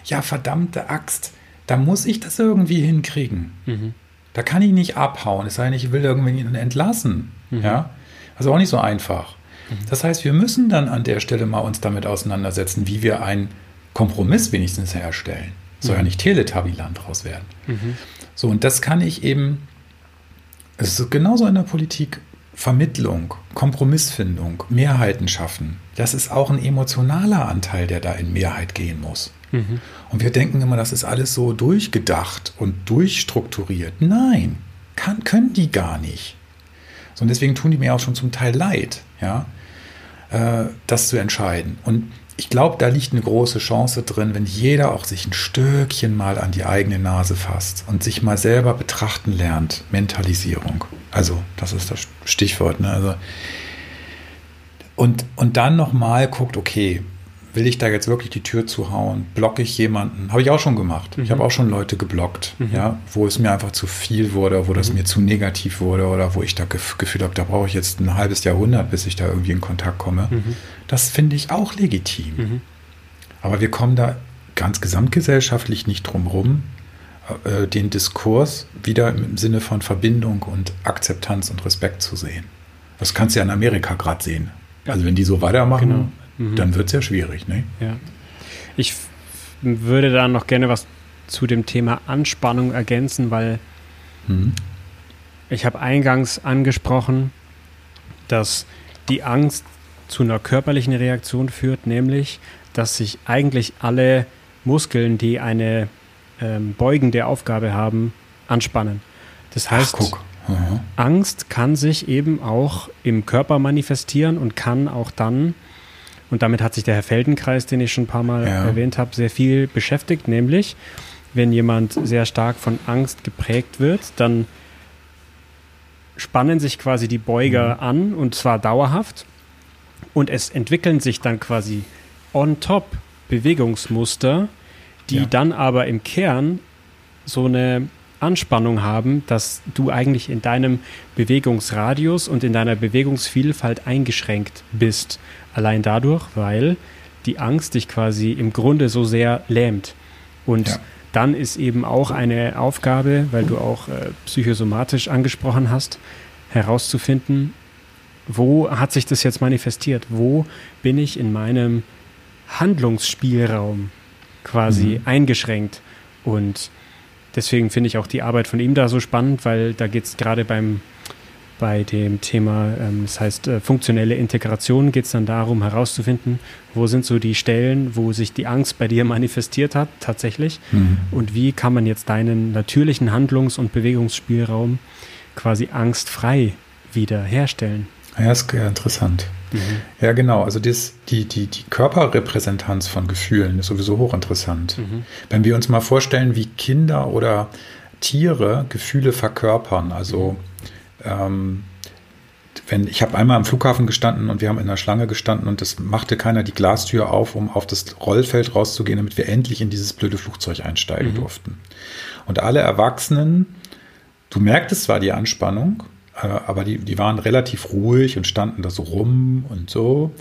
ja, verdammte Axt, da muss ich das irgendwie hinkriegen. Mhm. Da kann ich nicht abhauen, es sei denn, ich will irgendwie entlassen. Mhm. Ja? Also auch nicht so einfach. Mhm. Das heißt, wir müssen dann an der Stelle mal uns damit auseinandersetzen, wie wir ein Kompromiss wenigstens herstellen. Soll mhm. ja nicht Teletubbyland draus werden. Mhm. So, und das kann ich eben Es ist genauso in der Politik. Vermittlung, Kompromissfindung, Mehrheiten schaffen. Das ist auch ein emotionaler Anteil, der da in Mehrheit gehen muss. Mhm. Und wir denken immer, das ist alles so durchgedacht und durchstrukturiert. Nein, kann, können die gar nicht. So, und deswegen tun die mir auch schon zum Teil leid, ja, äh, das zu entscheiden. Und ich glaube, da liegt eine große Chance drin, wenn jeder auch sich ein Stückchen mal an die eigene Nase fasst und sich mal selber betrachten lernt. Mentalisierung. Also, das ist das Stichwort. Ne? Also, und, und dann nochmal guckt, okay, will ich da jetzt wirklich die Tür zuhauen? Blocke ich jemanden? Habe ich auch schon gemacht. Mhm. Ich habe auch schon Leute geblockt, mhm. ja, wo es mir einfach zu viel wurde, wo das mhm. mir zu negativ wurde oder wo ich da gef Gefühl habe, da brauche ich jetzt ein halbes Jahrhundert, bis ich da irgendwie in Kontakt komme. Das finde ich auch legitim. Mhm. Aber wir kommen da ganz gesamtgesellschaftlich nicht drum rum, äh, den Diskurs wieder im Sinne von Verbindung und Akzeptanz und Respekt zu sehen. Das kannst du ja in Amerika gerade sehen. Also wenn die so weitermachen, genau mhm. dann wird es ja schwierig. Ne?
Ja. Ich würde da noch gerne was zu dem Thema Anspannung ergänzen, weil mhm. ich habe eingangs angesprochen, dass die Angst zu einer körperlichen Reaktion führt, nämlich, dass sich eigentlich alle Muskeln, die eine ähm, beugende Aufgabe haben, anspannen. Das heißt, Ach, Angst kann sich eben auch im Körper manifestieren und kann auch dann und damit hat sich der Herr Feldenkreis, den ich schon ein paar Mal ja. erwähnt habe, sehr viel beschäftigt. Nämlich, wenn jemand sehr stark von Angst geprägt wird, dann spannen sich quasi die Beuger mhm. an und zwar dauerhaft. Und es entwickeln sich dann quasi on top Bewegungsmuster, die ja. dann aber im Kern so eine Anspannung haben, dass du eigentlich in deinem Bewegungsradius und in deiner Bewegungsvielfalt eingeschränkt bist. Allein dadurch, weil die Angst dich quasi im Grunde so sehr lähmt. Und ja. dann ist eben auch eine Aufgabe, weil du auch äh, psychosomatisch angesprochen hast, herauszufinden, wo hat sich das jetzt manifestiert? Wo bin ich in meinem Handlungsspielraum quasi mhm. eingeschränkt? Und deswegen finde ich auch die Arbeit von ihm da so spannend, weil da geht es gerade beim bei dem Thema, ähm, das heißt äh, funktionelle Integration, geht es dann darum herauszufinden, wo sind so die Stellen, wo sich die Angst bei dir manifestiert hat tatsächlich mhm. und wie kann man jetzt deinen natürlichen Handlungs- und Bewegungsspielraum quasi angstfrei wieder herstellen.
Ja, ist interessant. Mhm. Ja, genau. Also das, die, die, die Körperrepräsentanz von Gefühlen ist sowieso hochinteressant. Mhm. Wenn wir uns mal vorstellen, wie Kinder oder Tiere Gefühle verkörpern, also ähm, wenn, ich habe einmal am Flughafen gestanden und wir haben in einer Schlange gestanden und es machte keiner die Glastür auf, um auf das Rollfeld rauszugehen, damit wir endlich in dieses blöde Flugzeug einsteigen mhm. durften. Und alle Erwachsenen, du merktest zwar die Anspannung, aber die, die waren relativ ruhig und standen da so rum und so.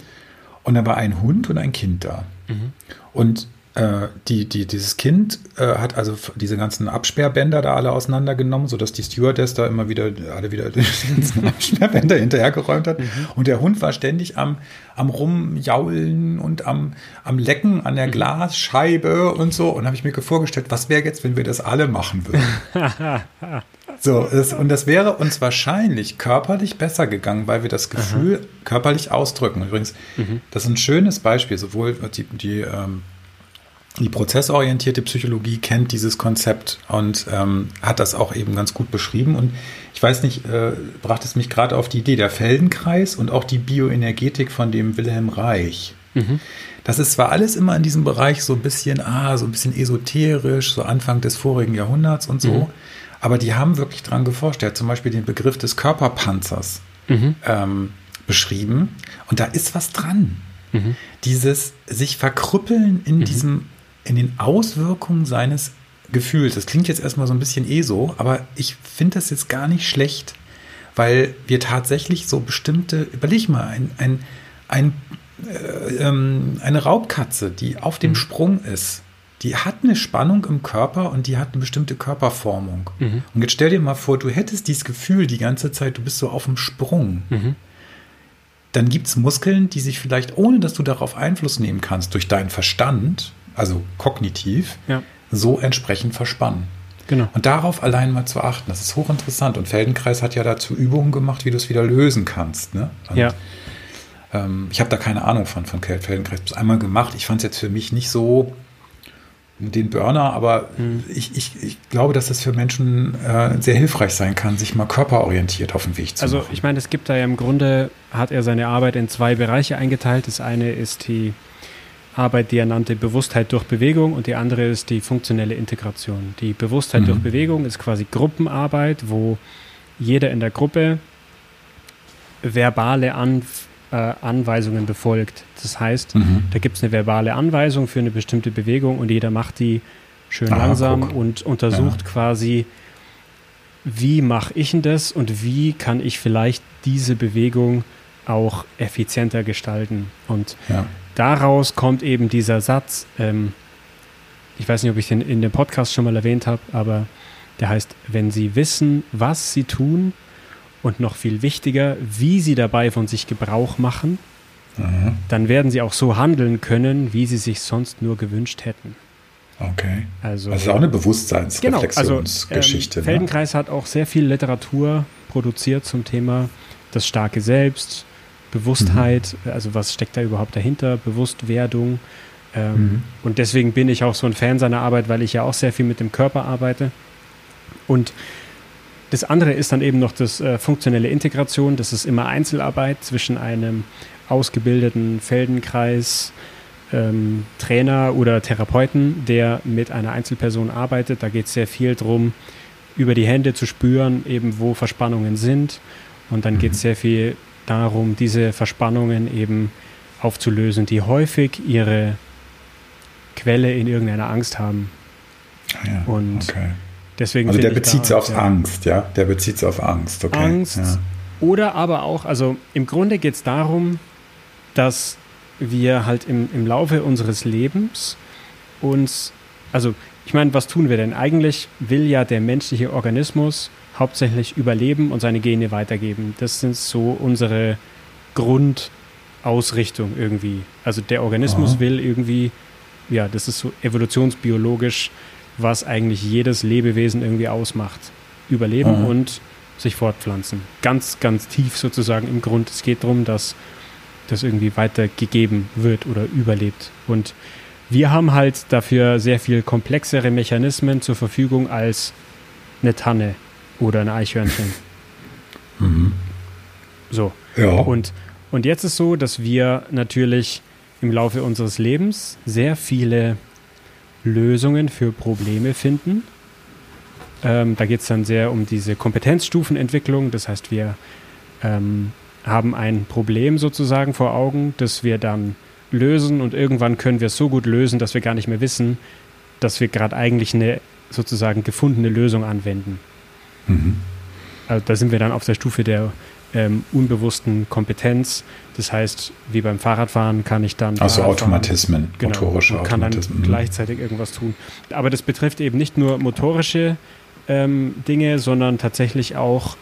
Und da war ein Hund und ein Kind da. Mhm. Und äh, die, die, dieses Kind äh, hat also diese ganzen Absperrbänder da alle auseinandergenommen, sodass die Stewardess da immer wieder alle wieder die ganzen Absperrbänder hinterhergeräumt hat. Mhm. Und der Hund war ständig am, am Rumjaulen und am, am Lecken an der mhm. Glasscheibe und so. Und habe ich mir vorgestellt, was wäre jetzt, wenn wir das alle machen würden? so, das, und das wäre uns wahrscheinlich körperlich besser gegangen, weil wir das Gefühl Aha. körperlich ausdrücken. Übrigens, mhm. das ist ein schönes Beispiel, sowohl die, die ähm, die prozessorientierte Psychologie kennt dieses Konzept und ähm, hat das auch eben ganz gut beschrieben. Und ich weiß nicht, äh, brachte es mich gerade auf die Idee, der Feldenkreis und auch die Bioenergetik von dem Wilhelm Reich. Mhm. Das ist zwar alles immer in diesem Bereich so ein bisschen, ah, so ein bisschen esoterisch, so Anfang des vorigen Jahrhunderts und so, mhm. Aber die haben wirklich dran geforscht. Er hat zum Beispiel den Begriff des Körperpanzers mhm. ähm, beschrieben und da ist was dran. Mhm. Dieses sich verkrüppeln in mhm. diesem in den Auswirkungen seines Gefühls. Das klingt jetzt erstmal so ein bisschen eh so, aber ich finde das jetzt gar nicht schlecht, weil wir tatsächlich so bestimmte, überleg mal, ein, ein, ein, äh, ähm, eine Raubkatze, die auf dem mhm. Sprung ist, die hat eine Spannung im Körper und die hat eine bestimmte Körperformung. Mhm. Und jetzt stell dir mal vor, du hättest dieses Gefühl die ganze Zeit, du bist so auf dem Sprung. Mhm. Dann gibt es Muskeln, die sich vielleicht, ohne dass du darauf Einfluss nehmen kannst, durch deinen Verstand, also kognitiv, ja. so entsprechend verspannen. Genau. Und darauf allein mal zu achten, das ist hochinteressant. Und Feldenkreis hat ja dazu Übungen gemacht, wie du es wieder lösen kannst. Ne? Und,
ja.
Ähm, ich habe da keine Ahnung von, von Feldenkreis. Ich habe es einmal gemacht. Ich fand es jetzt für mich nicht so den Burner, aber mhm. ich, ich, ich glaube, dass es für Menschen äh, sehr hilfreich sein kann, sich mal körperorientiert auf den Weg zu
also,
machen.
Also ich meine, es gibt da ja im Grunde, hat er seine Arbeit in zwei Bereiche eingeteilt. Das eine ist die Arbeit, die er nannte Bewusstheit durch Bewegung und die andere ist die funktionelle Integration. Die Bewusstheit mhm. durch Bewegung ist quasi Gruppenarbeit, wo jeder in der Gruppe verbale Anf äh, Anweisungen befolgt. Das heißt, mhm. da gibt es eine verbale Anweisung für eine bestimmte Bewegung und jeder macht die schön ah, langsam guck. und untersucht ja. quasi, wie mache ich denn das und wie kann ich vielleicht diese Bewegung auch effizienter gestalten. Und ja. daraus kommt eben dieser Satz, ähm, ich weiß nicht, ob ich den in dem Podcast schon mal erwähnt habe, aber der heißt, wenn Sie wissen, was Sie tun, und noch viel wichtiger, wie sie dabei von sich Gebrauch machen, mhm. dann werden sie auch so handeln können, wie sie sich sonst nur gewünscht hätten.
Okay. Also, das ist auch eine Bewusstseinsreflexionsgeschichte.
Genau, also, ähm, Feldenkreis ne? hat auch sehr viel Literatur produziert zum Thema das starke Selbst, Bewusstheit, mhm. also was steckt da überhaupt dahinter, Bewusstwerdung. Ähm, mhm. Und deswegen bin ich auch so ein Fan seiner Arbeit, weil ich ja auch sehr viel mit dem Körper arbeite. Und das andere ist dann eben noch das äh, funktionelle Integration. Das ist immer Einzelarbeit zwischen einem ausgebildeten Feldenkreis, ähm, Trainer oder Therapeuten, der mit einer Einzelperson arbeitet. Da geht es sehr viel darum, über die Hände zu spüren, eben wo Verspannungen sind. Und dann mhm. geht es sehr viel darum, diese Verspannungen eben aufzulösen, die häufig ihre Quelle in irgendeiner Angst haben.
Ja, und okay. Deswegen also der bezieht sich auf ja. Angst, ja? Der bezieht sich auf Angst, okay.
Angst. Ja. Oder aber auch, also im Grunde geht es darum, dass wir halt im, im Laufe unseres Lebens uns, also ich meine, was tun wir denn? Eigentlich will ja der menschliche Organismus hauptsächlich überleben und seine Gene weitergeben. Das sind so unsere Grundausrichtung irgendwie. Also der Organismus Aha. will irgendwie, ja, das ist so evolutionsbiologisch was eigentlich jedes Lebewesen irgendwie ausmacht. Überleben mhm. und sich fortpflanzen. Ganz, ganz tief sozusagen im Grund. Es geht darum, dass das irgendwie weitergegeben wird oder überlebt. Und wir haben halt dafür sehr viel komplexere Mechanismen zur Verfügung als eine Tanne oder ein Eichhörnchen. Mhm. So. Ja. Und, und jetzt ist so, dass wir natürlich im Laufe unseres Lebens sehr viele Lösungen für Probleme finden. Ähm, da geht es dann sehr um diese Kompetenzstufenentwicklung. Das heißt, wir ähm, haben ein Problem sozusagen vor Augen, das wir dann lösen und irgendwann können wir es so gut lösen, dass wir gar nicht mehr wissen, dass wir gerade eigentlich eine sozusagen gefundene Lösung anwenden. Mhm. Also da sind wir dann auf der Stufe der ähm, unbewussten Kompetenz. Das heißt, wie beim Fahrradfahren kann ich dann.
Also Automatismen, genau, motorische
und kann Automatismen. dann mhm. gleichzeitig irgendwas tun. Aber das betrifft eben nicht nur motorische ähm, Dinge, sondern tatsächlich auch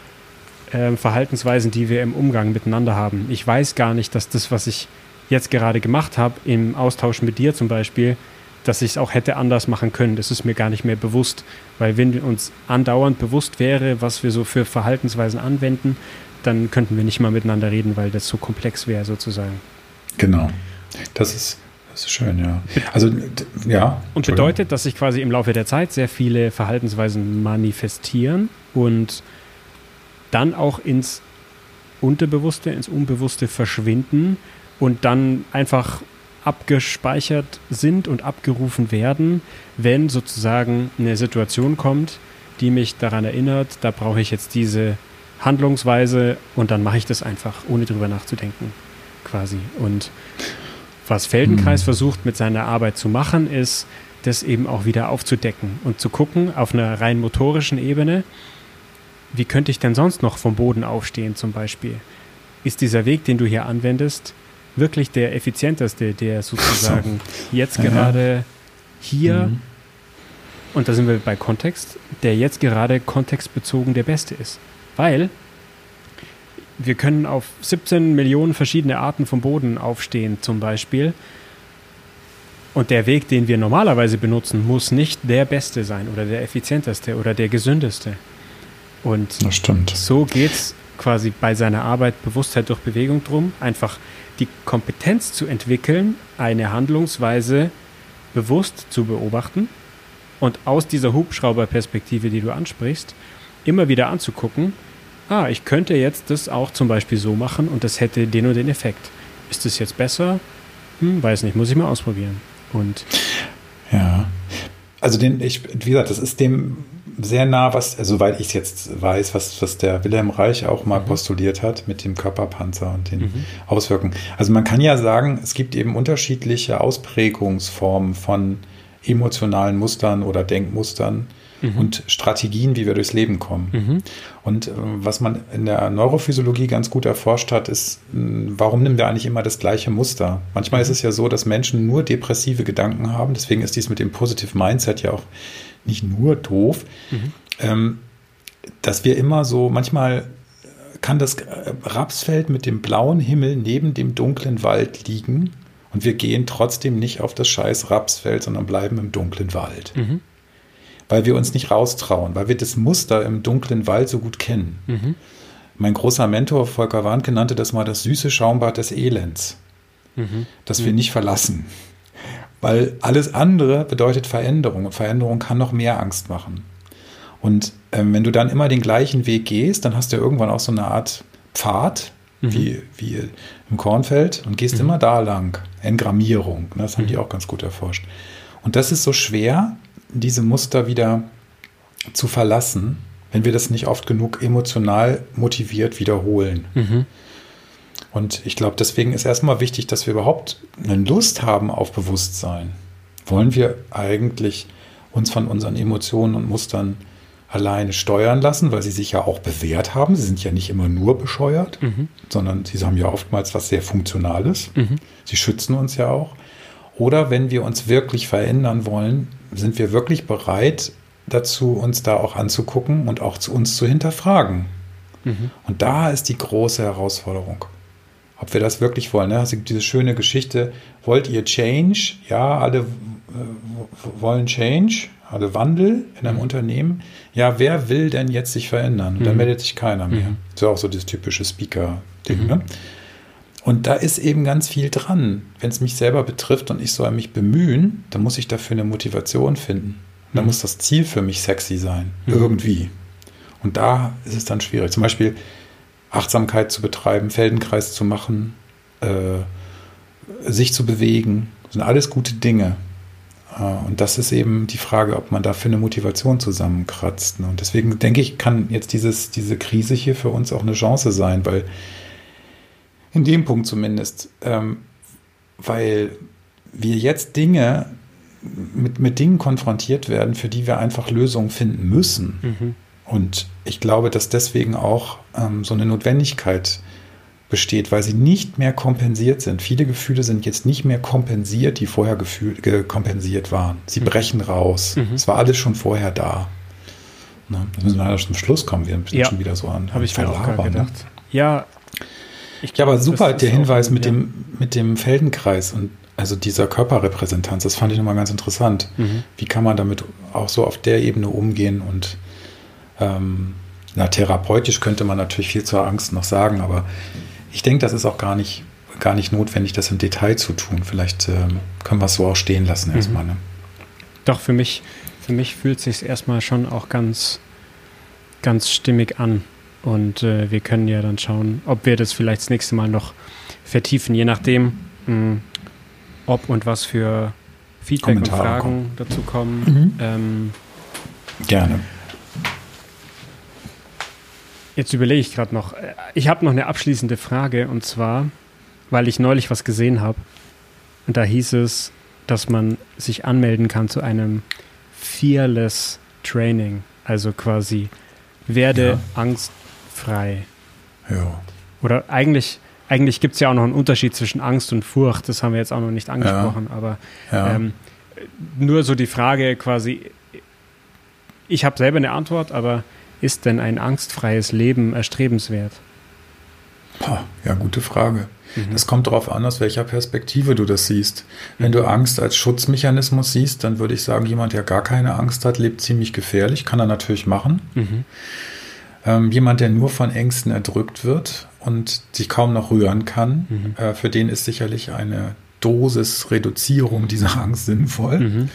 ähm, Verhaltensweisen, die wir im Umgang miteinander haben. Ich weiß gar nicht, dass das, was ich jetzt gerade gemacht habe, im Austausch mit dir zum Beispiel, dass ich es auch hätte anders machen können. Das ist mir gar nicht mehr bewusst. Weil wenn uns andauernd bewusst wäre, was wir so für Verhaltensweisen anwenden, dann könnten wir nicht mal miteinander reden, weil das so komplex wäre sozusagen.
Genau. Das ist, das ist schön, ja. Also, ja.
Und bedeutet, dass sich quasi im Laufe der Zeit sehr viele Verhaltensweisen manifestieren und dann auch ins Unterbewusste, ins Unbewusste verschwinden und dann einfach abgespeichert sind und abgerufen werden, wenn sozusagen eine Situation kommt, die mich daran erinnert, da brauche ich jetzt diese Handlungsweise und dann mache ich das einfach, ohne drüber nachzudenken, quasi. Und was Feldenkreis mhm. versucht mit seiner Arbeit zu machen, ist, das eben auch wieder aufzudecken und zu gucken auf einer rein motorischen Ebene, wie könnte ich denn sonst noch vom Boden aufstehen zum Beispiel? Ist dieser Weg, den du hier anwendest, wirklich der effizienteste, der sozusagen so. jetzt gerade hier, mhm. und da sind wir bei Kontext, der jetzt gerade kontextbezogen der beste ist? Weil wir können auf 17 Millionen verschiedene Arten vom Boden aufstehen, zum Beispiel. Und der Weg, den wir normalerweise benutzen, muss nicht der beste sein oder der effizienteste oder der gesündeste. Und so geht es quasi bei seiner Arbeit Bewusstheit durch Bewegung drum, einfach die Kompetenz zu entwickeln, eine Handlungsweise bewusst zu beobachten und aus dieser Hubschrauberperspektive, die du ansprichst, immer wieder anzugucken, ah, ich könnte jetzt das auch zum Beispiel so machen und das hätte den und den Effekt. Ist es jetzt besser? Hm, weiß nicht, muss ich mal ausprobieren. Und
ja, also den, ich, wie gesagt, das ist dem sehr nah, was, also soweit ich es jetzt weiß, was, was der Wilhelm Reich auch mal mhm. postuliert hat mit dem Körperpanzer und den mhm. Auswirkungen. Also man kann ja sagen, es gibt eben unterschiedliche Ausprägungsformen von emotionalen Mustern oder Denkmustern mhm. und Strategien, wie wir durchs Leben kommen. Mhm. Und äh, was man in der Neurophysiologie ganz gut erforscht hat, ist, warum nehmen wir eigentlich immer das gleiche Muster? Manchmal ist mhm. es ja so, dass Menschen nur depressive Gedanken haben. Deswegen ist dies mit dem Positive Mindset ja auch nicht nur doof. Mhm. Ähm, dass wir immer so, manchmal kann das Rapsfeld mit dem blauen Himmel neben dem dunklen Wald liegen und wir gehen trotzdem nicht auf das scheiß Rapsfeld, sondern bleiben im dunklen Wald. Mhm weil wir uns nicht raustrauen, weil wir das Muster im dunklen Wald so gut kennen. Mhm. Mein großer Mentor Volker Warnke nannte das mal das süße Schaumbad des Elends, mhm. das wir mhm. nicht verlassen. Weil alles andere bedeutet Veränderung und Veränderung kann noch mehr Angst machen. Und ähm, wenn du dann immer den gleichen Weg gehst, dann hast du irgendwann auch so eine Art Pfad, mhm. wie, wie im Kornfeld, und gehst mhm. immer da lang. Engrammierung, ne, das haben die mhm. auch ganz gut erforscht. Und das ist so schwer, diese Muster wieder zu verlassen, wenn wir das nicht oft genug emotional motiviert wiederholen. Mhm. Und ich glaube, deswegen ist erstmal wichtig, dass wir überhaupt eine Lust haben auf Bewusstsein. Wollen wir eigentlich uns von unseren Emotionen und Mustern alleine steuern lassen, weil sie sich ja auch bewährt haben. Sie sind ja nicht immer nur bescheuert, mhm. sondern sie haben ja oftmals was sehr Funktionales. Mhm. Sie schützen uns ja auch. Oder wenn wir uns wirklich verändern wollen, sind wir wirklich bereit dazu, uns da auch anzugucken und auch zu uns zu hinterfragen. Mhm. Und da ist die große Herausforderung. Ob wir das wirklich wollen. Ne? Also diese schöne Geschichte, wollt ihr Change? Ja, alle äh, wollen Change, alle Wandel in einem mhm. Unternehmen. Ja, wer will denn jetzt sich verändern? Und dann mhm. meldet sich keiner mehr. Mhm. Das ist auch so das typische Speaker-Ding. Mhm. Ne? Und da ist eben ganz viel dran. Wenn es mich selber betrifft und ich soll mich bemühen, dann muss ich dafür eine Motivation finden. Dann mhm. muss das Ziel für mich sexy sein. Mhm. Irgendwie. Und da ist es dann schwierig. Zum Beispiel Achtsamkeit zu betreiben, Feldenkreis zu machen, äh, sich zu bewegen. Das sind alles gute Dinge. Äh, und das ist eben die Frage, ob man dafür eine Motivation zusammenkratzt. Und deswegen denke ich, kann jetzt dieses, diese Krise hier für uns auch eine Chance sein, weil in dem Punkt zumindest. Ähm, weil wir jetzt Dinge mit, mit Dingen konfrontiert werden, für die wir einfach Lösungen finden müssen. Mhm. Und ich glaube, dass deswegen auch ähm, so eine Notwendigkeit besteht, weil sie nicht mehr kompensiert sind. Viele Gefühle sind jetzt nicht mehr kompensiert, die vorher gefühl, kompensiert waren. Sie mhm. brechen raus. Mhm. Es war alles schon vorher da. Ne? Da müssen wir leider zum Schluss kommen. Wir sind ja. schon wieder so an.
Habe ich mir auch ne? gedacht. Ne? Ja,
ich ja, aber super der Hinweis mit, dem, mit dem Feldenkreis und also dieser Körperrepräsentanz, das fand ich nochmal ganz interessant. Mhm. Wie kann man damit auch so auf der Ebene umgehen und ähm, na, therapeutisch könnte man natürlich viel zur Angst noch sagen, aber ich denke, das ist auch gar nicht, gar nicht notwendig, das im Detail zu tun. Vielleicht ähm, können wir es so auch stehen lassen mhm. erstmal. Ne?
Doch, für mich, für mich fühlt es sich erstmal schon auch ganz, ganz stimmig an. Und äh, wir können ja dann schauen, ob wir das vielleicht das nächste Mal noch vertiefen, je nachdem, mh, hm, ob und was für Feedback Kommentare und Fragen kommen. dazu kommen. Mhm. Ähm,
Gerne.
Jetzt überlege ich gerade noch. Ich habe noch eine abschließende Frage und zwar, weil ich neulich was gesehen habe. Und da hieß es, dass man sich anmelden kann zu einem Fearless Training. Also quasi werde ja. Angst frei.
Ja.
Oder eigentlich, eigentlich gibt es ja auch noch einen Unterschied zwischen Angst und Furcht, das haben wir jetzt auch noch nicht angesprochen, ja. aber ja. Ähm, nur so die Frage quasi, ich habe selber eine Antwort, aber ist denn ein angstfreies Leben erstrebenswert?
Ja, gute Frage. Mhm. Das kommt darauf an, aus welcher Perspektive du das siehst. Wenn du Angst als Schutzmechanismus siehst, dann würde ich sagen, jemand, der gar keine Angst hat, lebt ziemlich gefährlich. Kann er natürlich machen. Mhm. Ähm, jemand, der nur von Ängsten erdrückt wird und sich kaum noch rühren kann, mhm. äh, für den ist sicherlich eine Dosis Reduzierung dieser Angst sinnvoll. Mhm.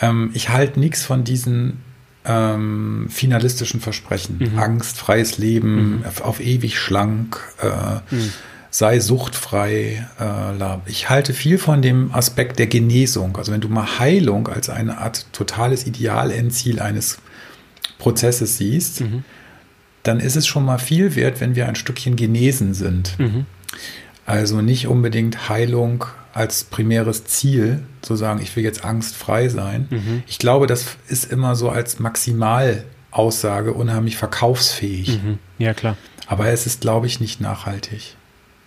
Ähm, ich halte nichts von diesen ähm, finalistischen Versprechen. Mhm. Angst, freies Leben, mhm. auf ewig schlank, äh, mhm. sei suchtfrei. Äh, ich halte viel von dem Aspekt der Genesung. Also wenn du mal Heilung als eine Art totales Idealendziel eines Prozesses siehst, mhm. Dann ist es schon mal viel wert, wenn wir ein Stückchen genesen sind. Mhm. Also nicht unbedingt Heilung als primäres Ziel, zu sagen, ich will jetzt angstfrei sein. Mhm. Ich glaube, das ist immer so als Maximalaussage unheimlich verkaufsfähig.
Mhm. Ja, klar.
Aber es ist, glaube ich, nicht nachhaltig.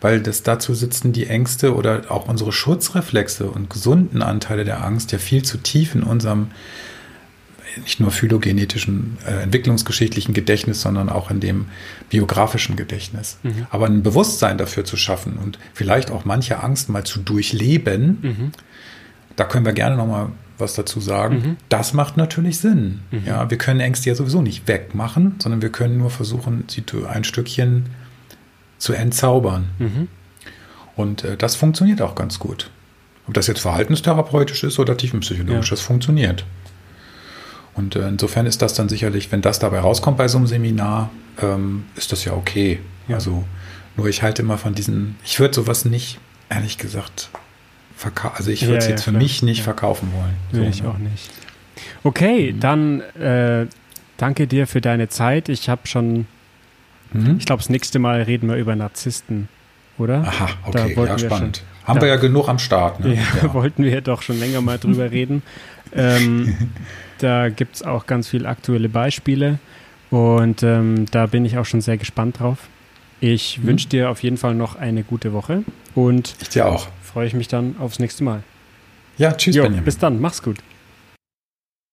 Weil das dazu sitzen die Ängste oder auch unsere Schutzreflexe und gesunden Anteile der Angst ja viel zu tief in unserem nicht nur phylogenetischen, äh, entwicklungsgeschichtlichen Gedächtnis, sondern auch in dem biografischen Gedächtnis. Mhm. Aber ein Bewusstsein dafür zu schaffen und vielleicht auch manche Angst mal zu durchleben, mhm. da können wir gerne nochmal was dazu sagen. Mhm. Das macht natürlich Sinn. Mhm. Ja, wir können Ängste ja sowieso nicht wegmachen, sondern wir können nur versuchen, sie ein Stückchen zu entzaubern. Mhm. Und äh, das funktioniert auch ganz gut. Ob das jetzt verhaltenstherapeutisch ist oder tiefenpsychologisch, ja. das funktioniert. Und äh, insofern ist das dann sicherlich, wenn das dabei rauskommt bei so einem Seminar, ähm, ist das ja okay. Ja. Also nur ich halte immer von diesen, ich würde sowas nicht, ehrlich gesagt, verkaufen. Also ich würde es ja, jetzt ja, für klar. mich nicht verkaufen wollen.
So, ich ne? auch nicht. Okay, mhm. dann äh, danke dir für deine Zeit. Ich habe schon, mhm. ich glaube, das nächste Mal reden wir über Narzissten, oder?
Aha, okay, ja, spannend. Schon, Haben da, wir ja genug am Start.
Ne? Ja, wollten wir doch schon länger mal drüber reden. Ähm, da gibt es auch ganz viele aktuelle Beispiele und ähm, da bin ich auch schon sehr gespannt drauf. Ich mhm. wünsche dir auf jeden Fall noch eine gute Woche und
ich dir auch.
Freue ich mich dann aufs nächste Mal.
Ja, tschüss, jo,
Benjamin. Bis dann, mach's gut.